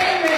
Amen.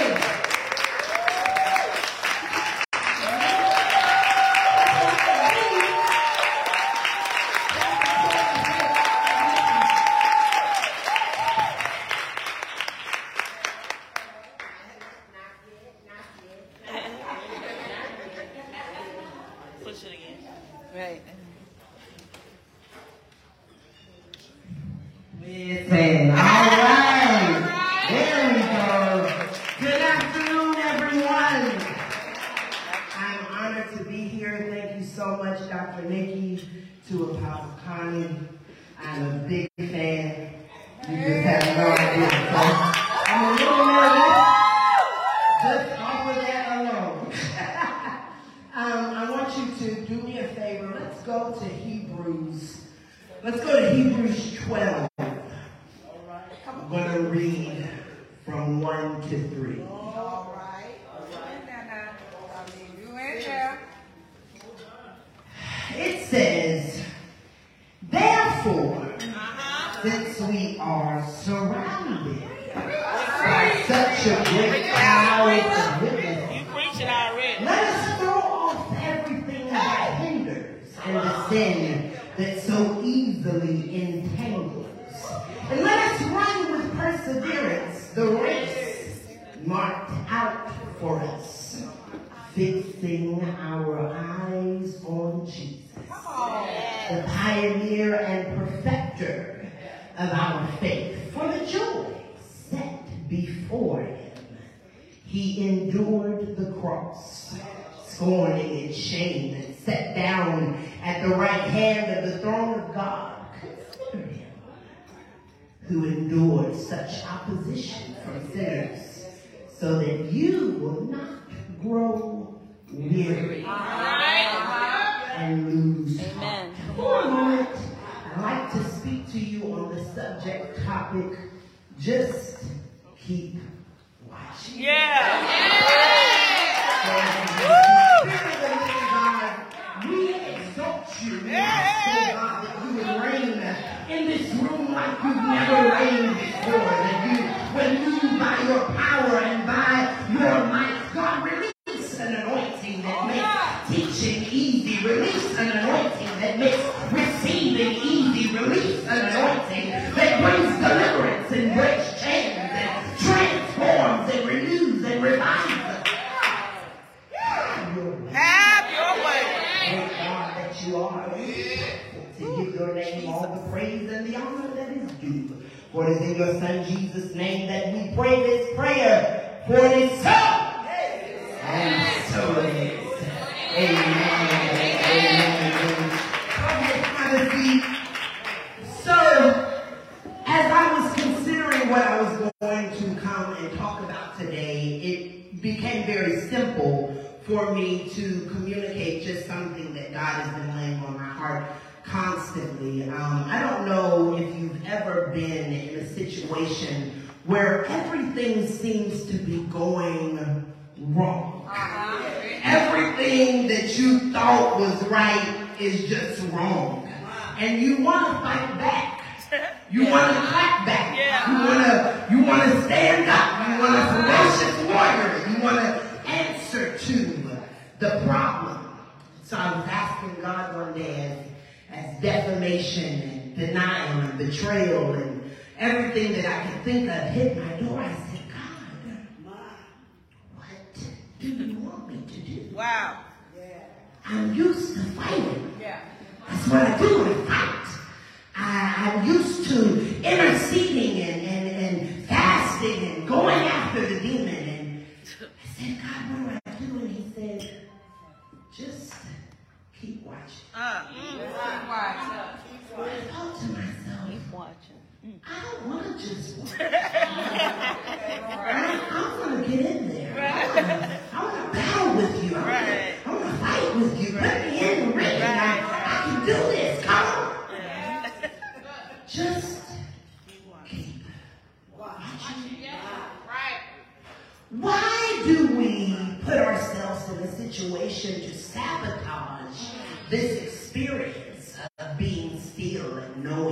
Thank you. who endured such opposition from sinners, so that you will not grow weary and lose heart. For a moment, I'd like to speak to you on the subject topic, just keep watching. Yeah. yeah. yeah. So, God, we exalt you. Yeah. God, that you would reign in this I'm never rain You want to clap back. You want to you want to stand up. You want a uh-huh. ferocious warrior. You want to answer to the problem. So I was asking God one day as, as defamation and denial and betrayal and everything that I could think of hit my door. I said, God, what do you want me to do? Wow. Yeah. I'm used to fighting. Yeah. That's what I do. I fight. I'm used to interceding and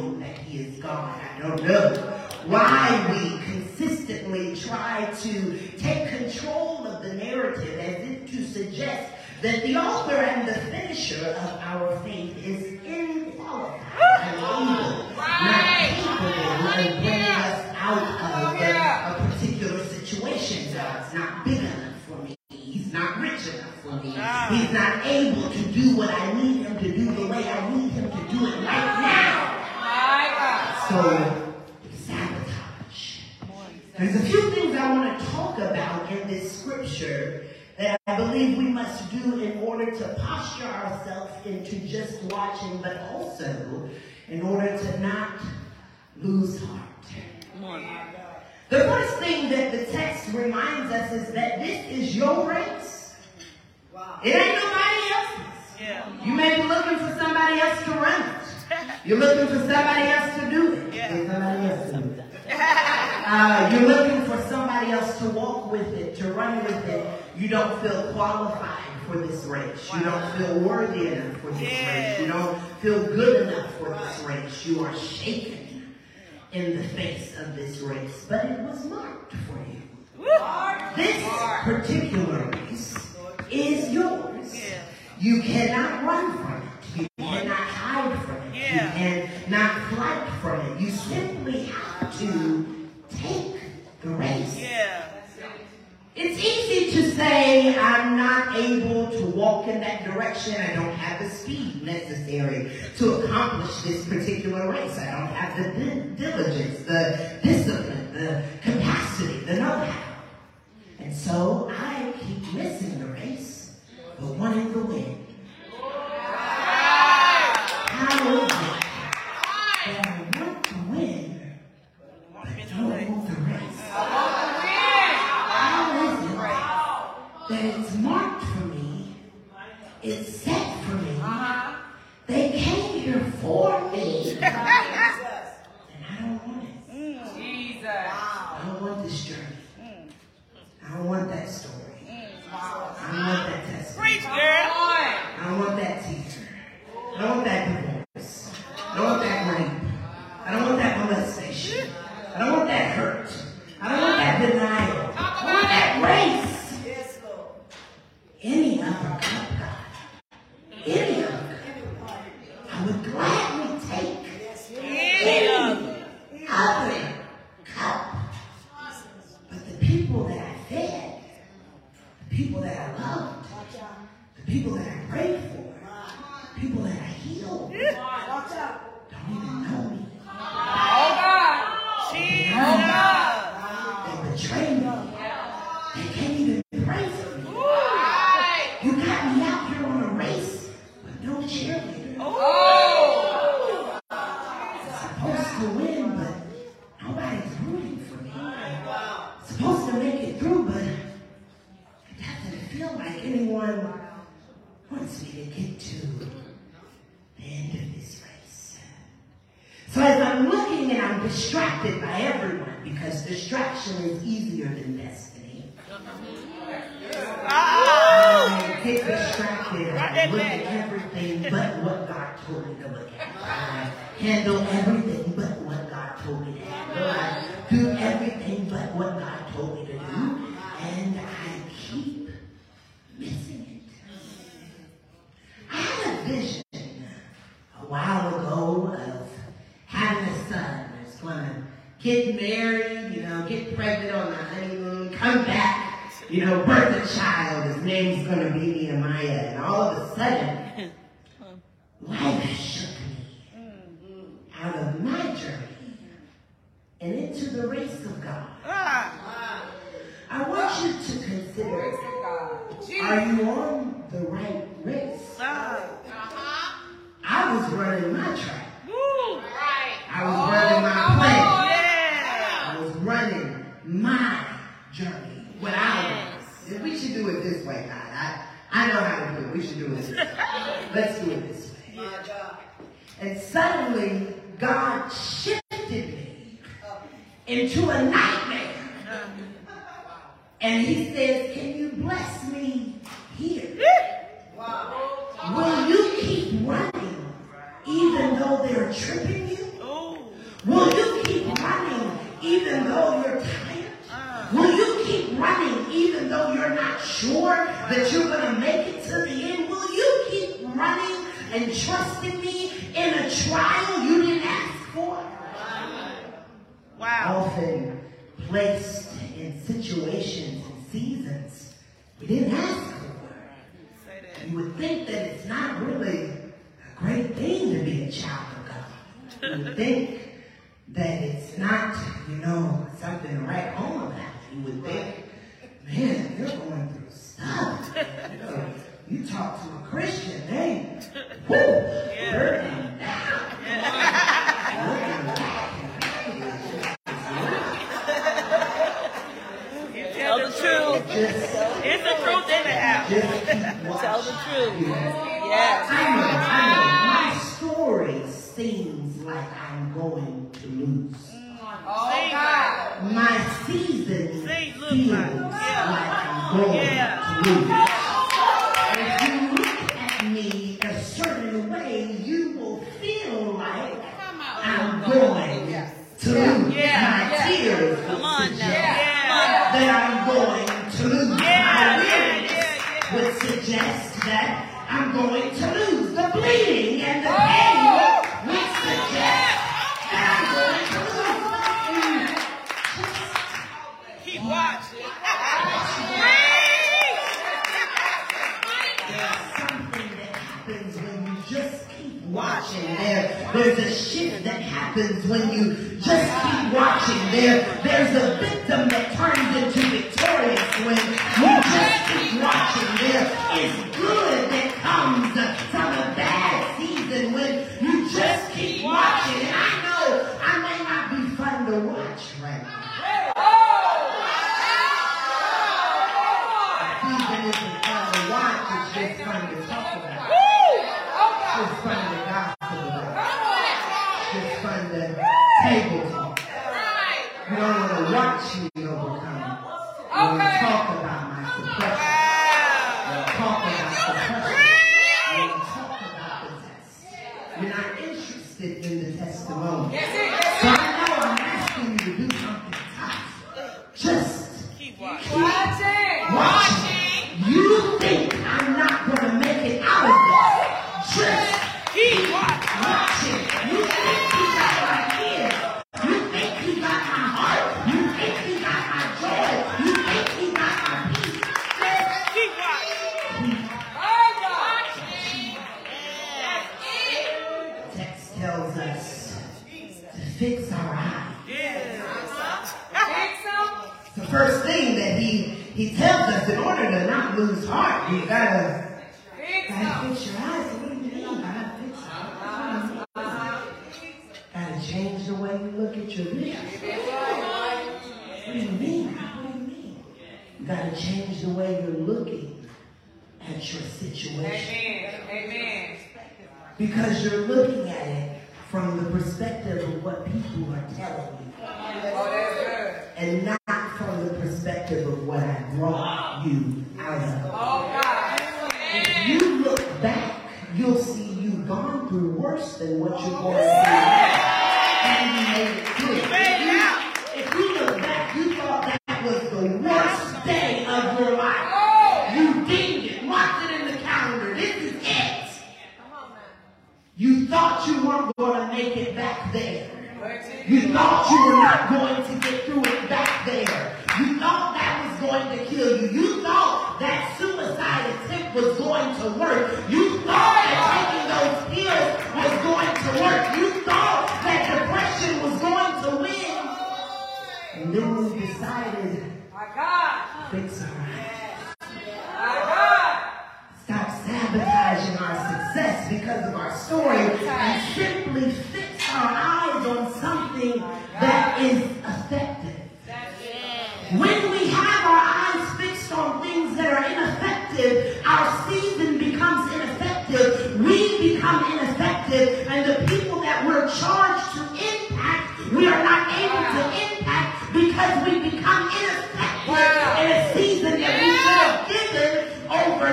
knowing that he is God. I don't know why we consistently try to take control of the narrative as if to suggest that the author and the finisher of our faith is inqualified, unable, right. not capable of bringing us out of a, a particular situation. God's not big enough for me. He's not rich enough for me. Ah. He's not able to do what I this scripture that I believe we must do in order to posture ourselves into just watching, but also in order to not lose heart. The first thing that the text reminds us is that this is your race. It ain't nobody else's. You may be looking for somebody else to run it. You're looking for somebody else to do it. There's somebody else to do it. Uh, you're looking for somebody else to walk with it, to run with it. You don't feel qualified for this race. You don't feel worthy enough for this race. You don't feel good enough for this race. You are shaken in the face of this race. But it was marked for you. This particular race is yours. You cannot run from it. You cannot hide from it. You cannot flight from it. You simply have to take the race. It's easy to say I'm not able to walk in that direction. I don't have the speed necessary to accomplish this particular race. I don't have the di- diligence, the discipline, the capacity, the know-how. And so I keep missing the race, but wanting to win. How is it that I want to win, but don't move the race? How is it that it's marked for me, it's set for me, they came here for me, and I don't want it. I don't want this journey. I don't want that story. I don't want that testimony. I don't want that teacher. I don't want that divorce. I don't want that rape. I don't want that molestation. I don't want that hurt. I don't want that denial. I want that race. Any other cup, God. Any other cup. I would gladly take any other cup. But the people that I fed, the people that I loved, the people that I prayed for, the people that I healed, don't even know me. They betrayed me. They can't even pray for me. You got me out here on a race with no cheerleader. Supposed to win, but nobody's rooting for me. Supposed to make it through, but it doesn't feel like anyone wants me to get to the end of this race. So as I'm looking and I'm distracted by everyone, because distraction is easier than destiny. I get distracted and I look at everything but what God told me to look at. Handle everything but what God told me to handle. I do everything but what God told me to do. And I keep missing it. I had a vision a while ago of having a son that's going to get married, you know, get pregnant on the honeymoon, come back, you know, birth a child. His name's going to be Nehemiah. And all of a sudden, Into a nightmare. And he says, Can you bless me here? Will you keep running even though they're tripping you? Will you keep running even though you're tired? Will you keep running even though you're not sure that you're going to make it to the end? Will you keep running and trusting me in a trial you wow. often placed in situations and seasons we didn't ask for. You would think that it's not really a great thing to be a child of God. You would think that it's not, you know, something right on. home about. You would think, man, you're going through stuff. You, know, you talk to a Christian, they, whoo, yeah. It's the truth in the house. Tell the truth. Yes. My story seems like I'm going to lose. Oh, God. My season See, feels like, like I'm going yeah. you out of. Oh, if you look back, you'll see you've gone through worse than what you're going through.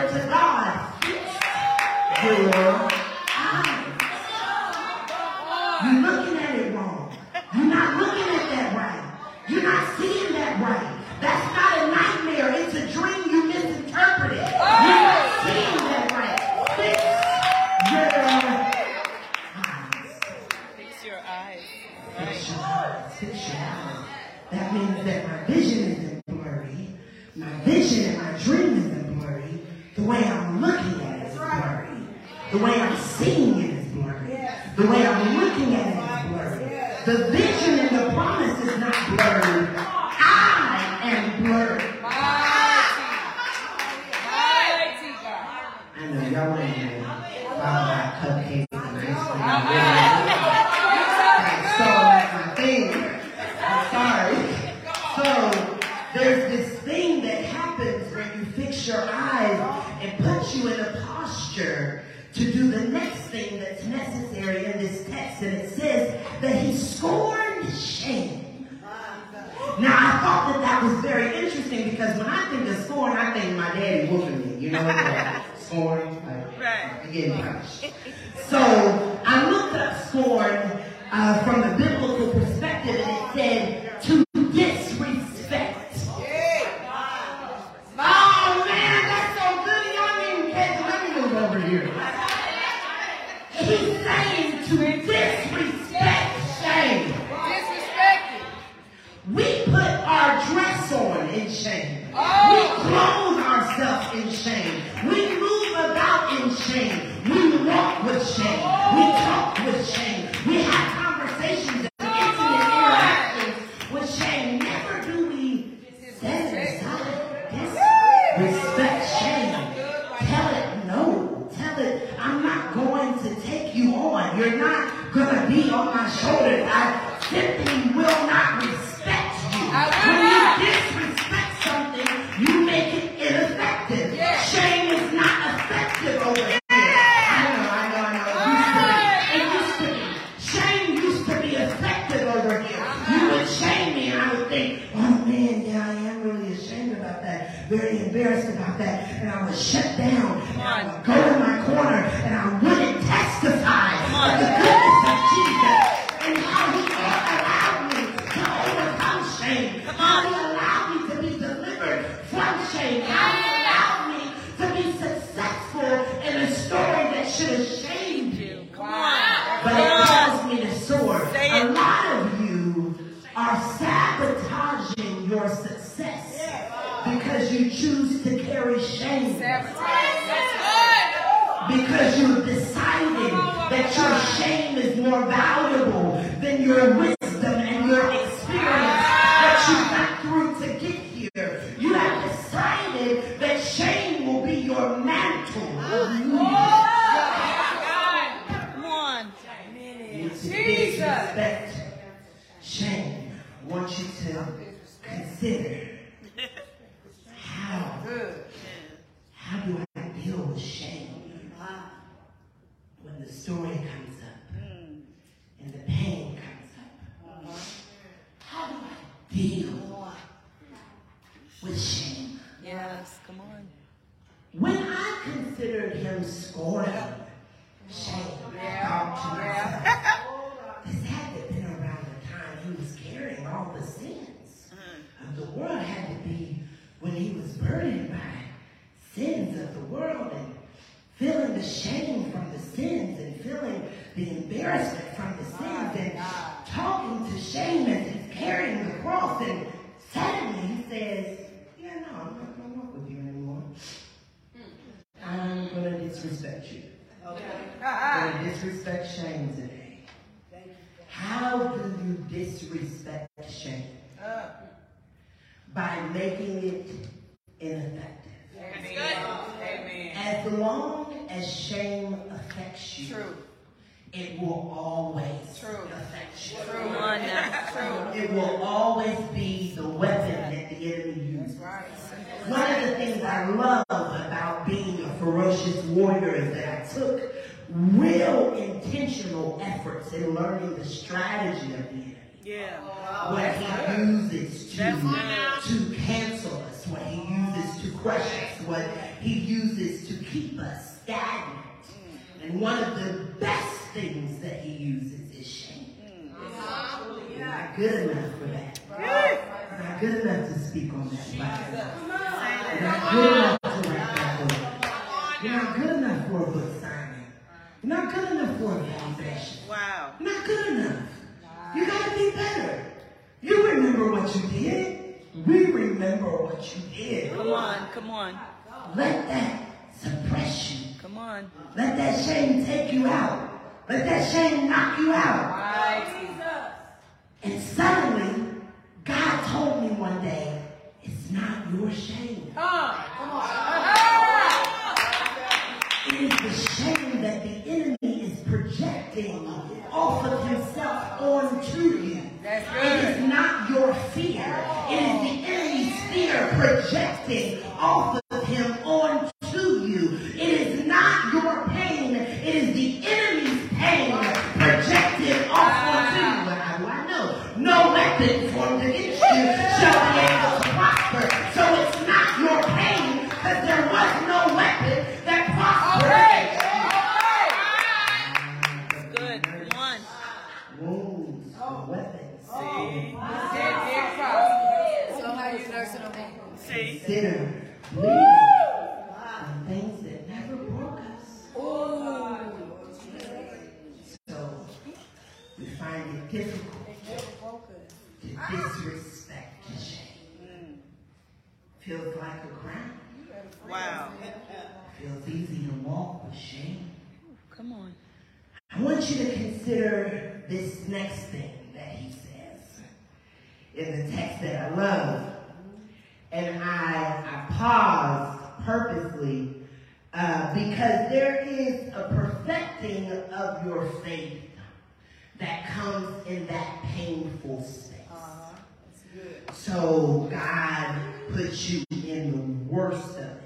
to God. Yes. Thought that that was very interesting because when I think of scorn, I think my daddy whooping me. You know, like, scorn, like Right. I'm getting punished. So I looked up scorn uh, from the biblical perspective, and it said to disrespect. Oh man, that's so good. Y'all didn't catch. Let me move over here. He's saying to disrespect shame. Disrespected. We put our dress on in shame. Oh. We clothe ourselves in shame. We move about in shame. We walk with shame. We talk with shame. We have conversations and intimate interactions with shame. Never do we set it aside. Disrespect shame. Tell it no. Tell it I'm not going to take you on. You're not going to be on my shoulders. I simply will not respect you. I will when not. you disrespect something, you make it ineffective. Yes. Shame is not effective over here. I know, I know, I know. It used to be. It used to be. Shame used to be effective over here. You would shame oh man, yeah, I am really ashamed about that. Very embarrassed about that. And I would shut down. I would go to my corner, and I wouldn't testify Deal with shame? Yes. Come on. When I considered him scorning shame, I thought to myself, this had to have been around the time he was carrying all the sins of the world. Had to be when he was burdened by sins of the world and feeling the shame from the sins and feeling the embarrassment from the sins and talking to shame as he's carrying the cross. And suddenly he says, Yeah, no, I'm not going to walk with you anymore. I'm going to disrespect you. I'm going to disrespect shame today. How do you disrespect shame? By making it ineffective. Amen. As long as shame affects you, True. It will always True. affect you. Come on now. True. It will always be the weapon that the enemy uses. Right. One of the things I love about being a ferocious warrior is that I took real intentional efforts in learning the strategy of the enemy. Yeah. What he uses to, to cancel us, what he uses to crush us, what he uses to keep us stagnant. And one of the best things that he uses is shame. You're not good enough for that. You're not good enough to speak on that platform. You're not good enough to write that book. You're not good enough for a book signing. You're not good enough for a validation. Wow. You're not good enough. You gotta be better. You remember what you did. We remember what you did. Come on. Come on. Let that suppress you. Come on. Let that shame take you out. Let that shame knock you out. Right. Suddenly, God told me one day, it's not your shame. Come on. It is the shame that the enemy is projecting off of himself onto you. That's It is not your fear. It is the enemy's fear projecting off of him onto you. It is not your pain. It is the enemy's pain projected off onto you. But how do I know? No weapon formed against you shall be able to prosper. So it's not your pain because there was no weapon that prospered. Good. Come on. Wounds are weapons. See? See? Consider bleeding on things that never broke us. So we find it difficult to disrespect shame. Feels like a crown. Wow. Feels easy to walk with shame. Come on. I want you to consider this next thing that he says in the text that I love. And I, I paused purposely uh, because there is a perfecting of your faith that comes in that painful space. So God puts you in the worst of it.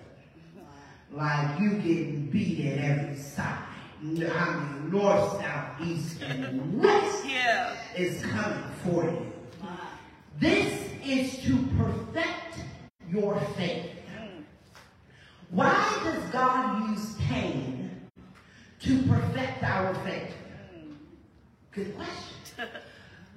Like you getting beat at every side. I mean, north, south, east, and west Yeah. is coming for you. This is to perfect your faith. Why does God use pain to perfect our faith? Good question.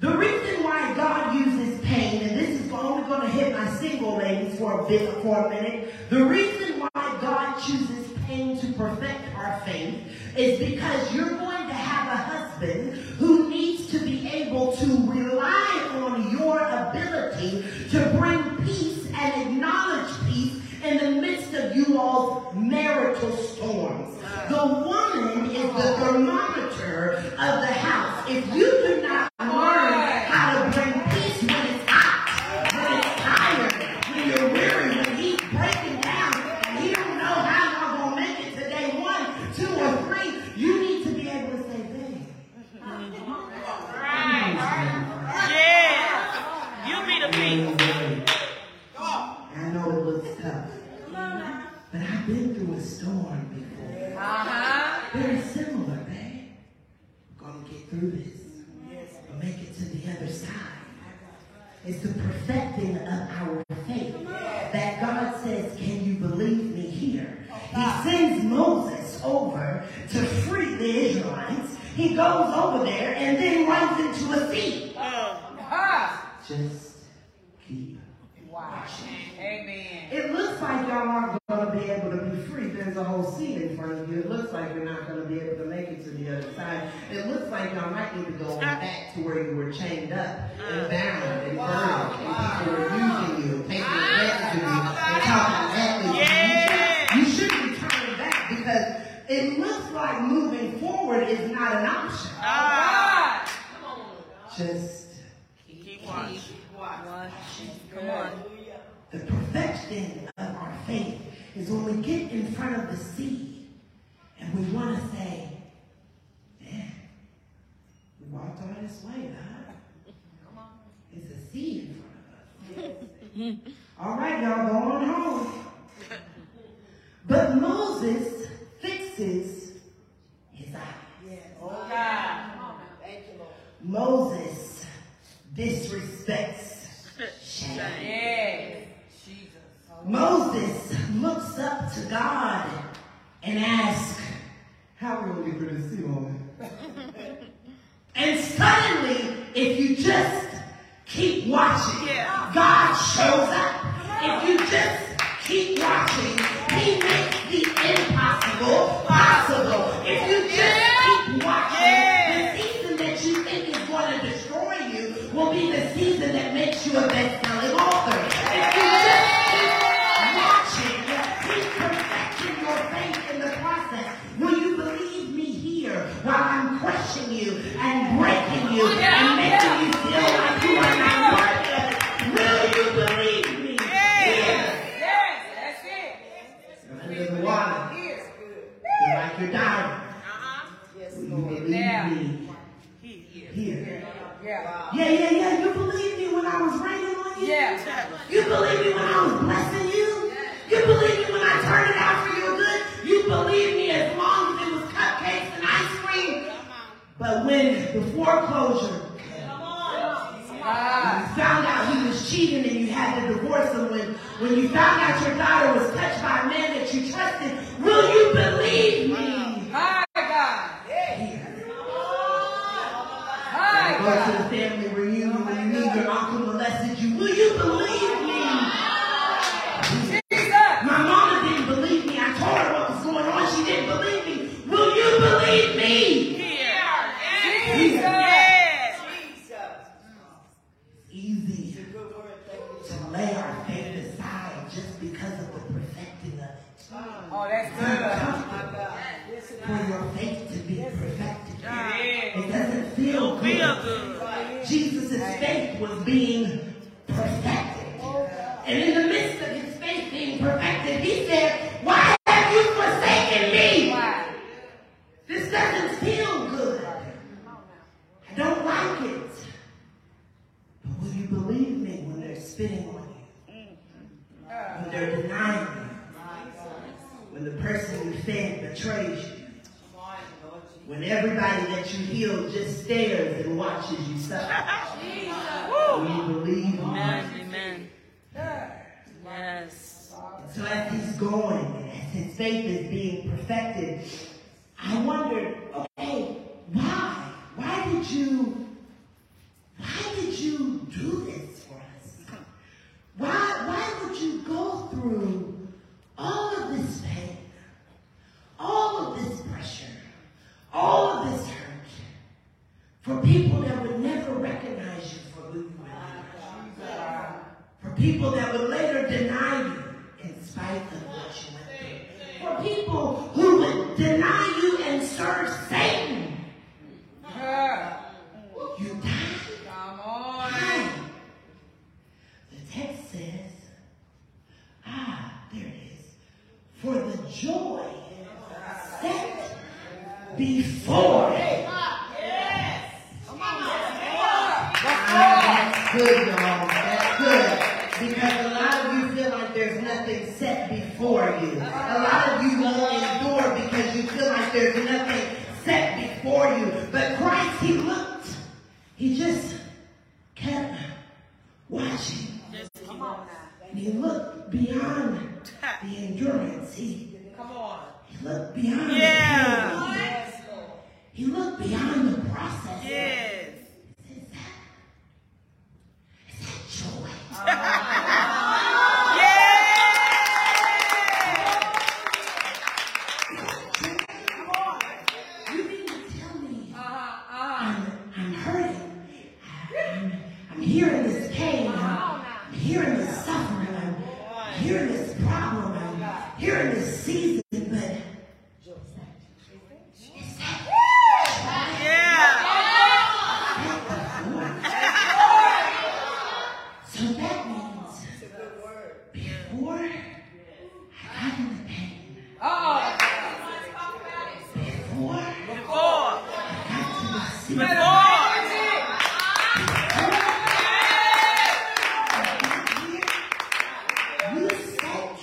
The reason why God uses pain, and this is only going to hit my single ladies for a bit, for a minute. The reason why God chooses pain to perfect our faith is because you're going to have a husband who needs to be able to rely on your ability to bring peace and acknowledge peace in the midst of you all's marital storms. The woman is the thermometer of the house. If you do not learn how to bring peace when it's hot, when it's tired, when you're weary, when he's breaking down, and you don't know how y'all gonna make it to day one, two, or three, you need to be able to say, babe. Yeah. You be the peace. I know it looks tough, but I've been through a storm before. Uh-huh. Very We're gonna get through this. We'll make it to the other side. It's the perfecting of our faith that God says, Can you believe me here? He sends Moses over to free the Israelites. He goes over there and then runs into a sea. Uh-huh. Just keep watching. Amen. It looks like y'all aren't going to be able to be free. There's a whole sea in front of you. It looks like you're not going to be able to make it to the other side. It looks like y'all might need to go back to where you were chained up and bound and burned, and people were using you, and taking advantage of you, and talking badly Yeah. you. You shouldn't be turning back because it looks like moving forward is not an option. Ah. Just Keep watching. Watch. Come on. The perfection of our faith is when we get in front of the sea and we want to say, man, we walked all this way, God. It's a sea in front of us. all right, y'all, go on home. But Moses fixes his eyes. Yes. Oh, God. Moses disrespects the foreclosure. When you found out he was cheating and you had to divorce him. When, when you found out your daughter was touched by a man that you trusted, will you believe me? when the person you fed betrays you. When everybody that you heal just stares and watches you suffer. Will you believe Amen. Amen. Yes. So as he's going, as his faith is being perfected, I wonder for you. A lot of you won't endure because you feel like there's nothing set before you. But Christ, he looked. He just kept watching. And he looked beyond the endurance. He, he looked beyond yeah. the. He looked beyond the process. Yeah.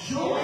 joy.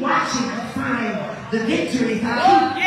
watching, I'll find the victory. Oh,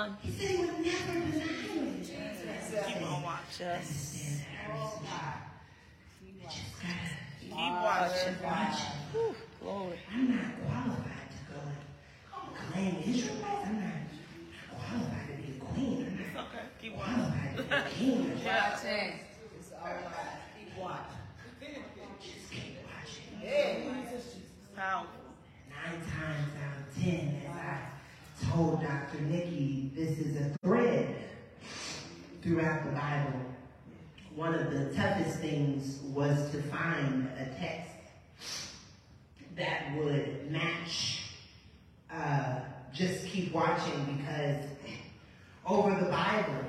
on. Keep on watching. Just keep watching. Keep watching. Whew, glory. I'm not qualified to go and claim Israelites. I'm not qualified to be a queen. I'm not okay. Keep watching. qualified to be told Dr. Nikki this is a thread throughout the Bible. One of the toughest things was to find a text that would match. Uh, just keep watching because over the Bible,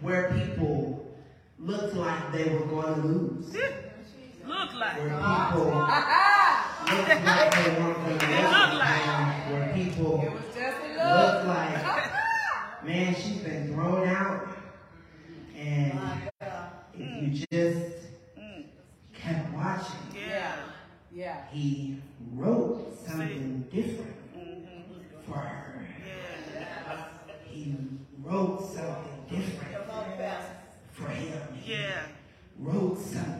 where people looked like they were going to lose. Look like. Where people looked like they weren't going to lose. Where people Look like. Man, she's been thrown out. And if you just kept watching, yeah. Yeah. he wrote something different for her. He wrote something different for him. He wrote something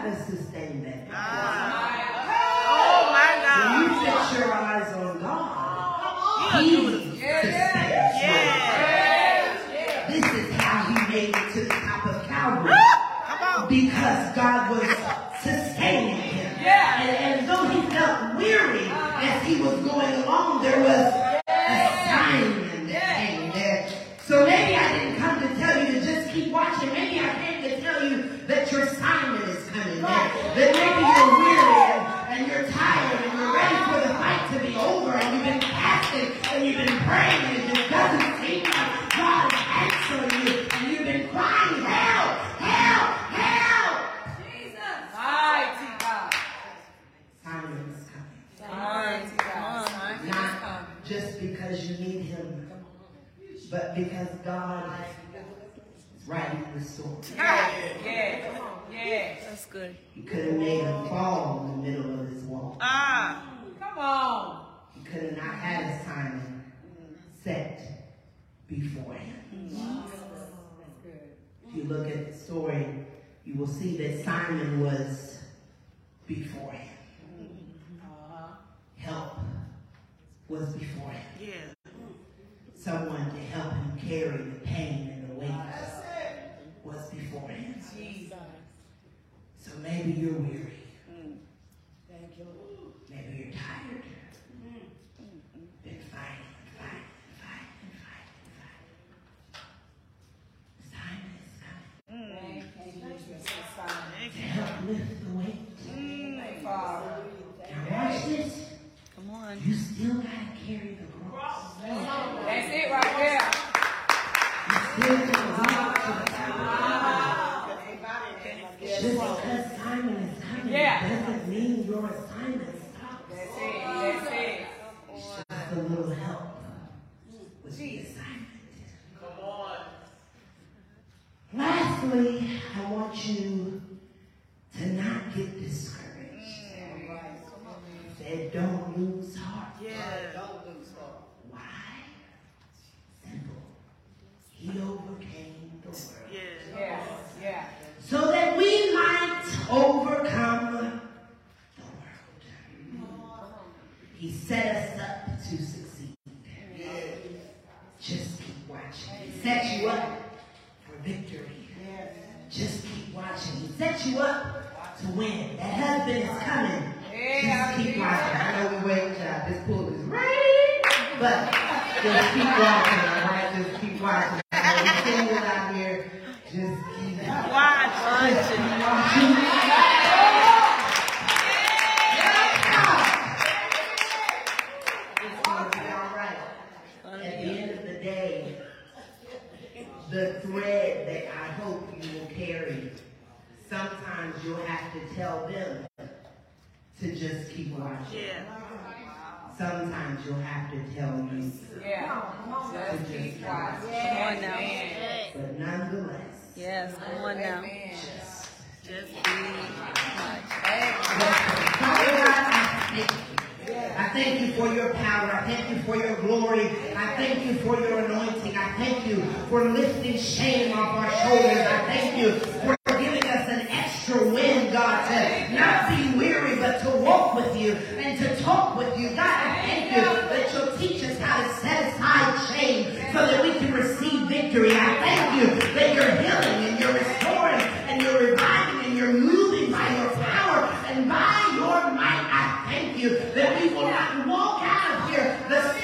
para esses testes. Amen. But just keep watching, all right? Just keep watching. Single out here. Just keep watching. Watch. keep watching. It's gonna be all right. At the end of the day, the thread that I hope you will carry, sometimes you'll have to tell them to just keep watching. Yeah. Sometimes you'll have to tell me. Yeah. Just keep watching. Come on now. but nonetheless, Yes, come on now. Amen. Just be much. God, I thank you. I thank you for your power. I thank you for your glory. I thank you for your anointing. I thank you for lifting shame off our shoulders. I thank you for giving us an extra wind, God, to not be weary, but to walk victory. I thank you that you're healing and you're restoring and you're reviving and you're moving by your power and by your might. I thank you that we will not walk out of here the